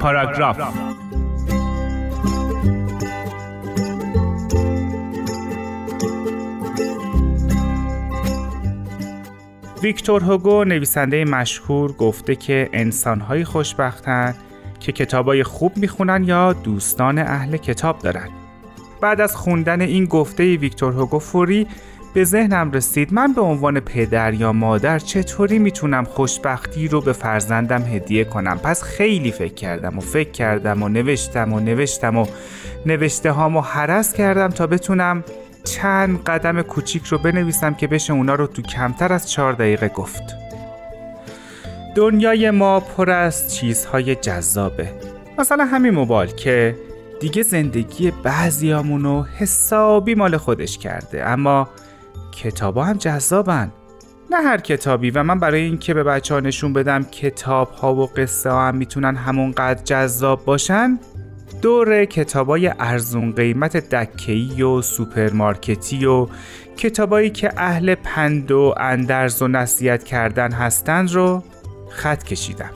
پاراگراف ویکتور هوگو نویسنده مشهور گفته که انسانهایی خوشبختن که کتابای خوب می‌خونن یا دوستان اهل کتاب دارن. بعد از خوندن این گفته ویکتور هوگو فوری به ذهنم رسید من به عنوان پدر یا مادر چطوری می‌تونم خوشبختی رو به فرزندم هدیه کنم؟ پس خیلی فکر کردم و فکر کردم و نوشتم و نوشتم و نوشته هامو حرس کردم تا بتونم چند قدم کوچیک رو بنویسم که بشه اونا رو تو کمتر از چهار دقیقه گفت. دنیای ما پر از چیزهای جذابه. مثلا همین موبایل که دیگه زندگی بعضیامونو حسابی مال خودش کرده اما کتابا هم جذابن. نه هر کتابی و من برای اینکه به بچه ها نشون بدم کتاب ها و قصه ها هم می‌تونن همونقدر جذاب باشن دور کتابای ارزون قیمت دکهی و سوپرمارکتی و کتابایی که اهل پند و اندرز و نصیحت کردن هستند رو خط کشیدم.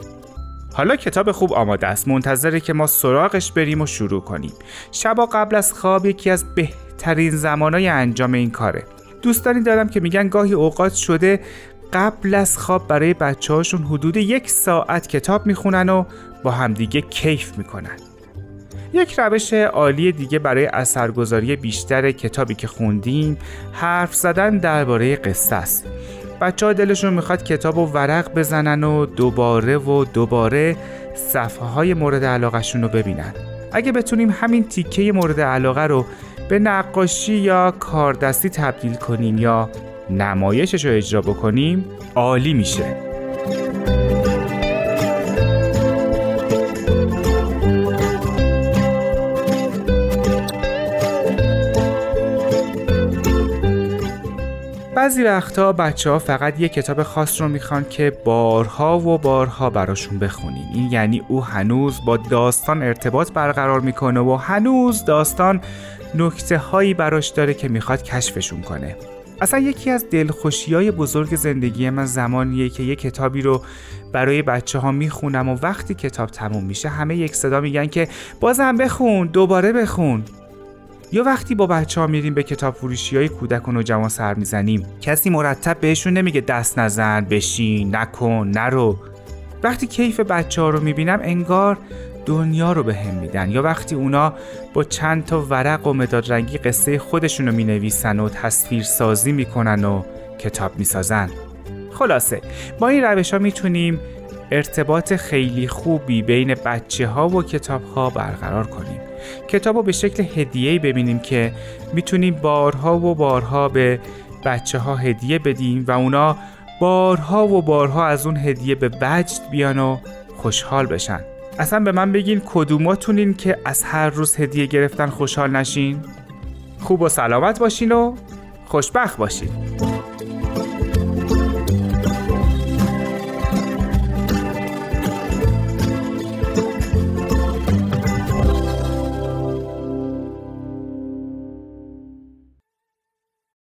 حالا کتاب خوب آماده است. منتظره که ما سراغش بریم و شروع کنیم. شبا قبل از خواب یکی از بهترین زمانای انجام این کاره. دوستانی دارم که میگن گاهی اوقات شده قبل از خواب برای بچه هاشون حدود یک ساعت کتاب می‌خونن و با همدیگه کیف می‌کنن. یک روش عالی دیگه برای اثرگذاری بیشتر کتابی که خوندیم حرف زدن درباره قصه است. بچه ها دلشون می‌خواد کتاب و ورق بزنن و دوباره و دوباره صفحه های مورد علاقهشون رو ببینن. اگه بتونیم همین تیکه مورد علاقه رو به نقاشی یا کاردستی تبدیل کنیم یا نمایشش رو اجرا بکنیم عالی میشه. بعضی وقتا بچه ها فقط یه کتاب خاص رو می‌خوان که بارها و بارها براشون بخونیم این یعنی او هنوز با داستان ارتباط برقرار می‌کنه و هنوز داستان نکته هایی براش داره که می‌خواد کشفشون کنه. اصلا یکی از دلخوشی های بزرگ زندگی من زمانیه که یه کتابی رو برای بچه ها می‌خونم و وقتی کتاب تموم میشه همه یک صدا میگن که بازم بخون دوباره بخون. یا وقتی با بچه ها میریم به کتاب فروشی های کودک و نوجوان سر می‌زنیم کسی مرتب بهشون نمیگه دست نزن بشین نکن نرو. وقتی کیف بچه ها رو می‌بینم انگار دنیا رو به هم میدن. یا وقتی اونا با چند تا ورق و مداد رنگی قصه خودشون رو می‌نویسن و تصویر سازی می‌کنن و کتاب می‌سازن. خلاصه با این روش ها می‌تونیم ارتباط خیلی خوبی بین بچه ها و کتاب ها برقرار کنیم. کتاب رو به شکل هدیه‌ای ببینیم که می‌تونیم بارها و بارها به بچه ها هدیه بدیم و اونا بارها و بارها از اون هدیه به وجد بیان و خوشحال بشن. اصلا به من بگین کدوماتونین که از هر روز هدیه گرفتن خوشحال نشین؟ خوب و سلامت باشین و خوشبخت باشین.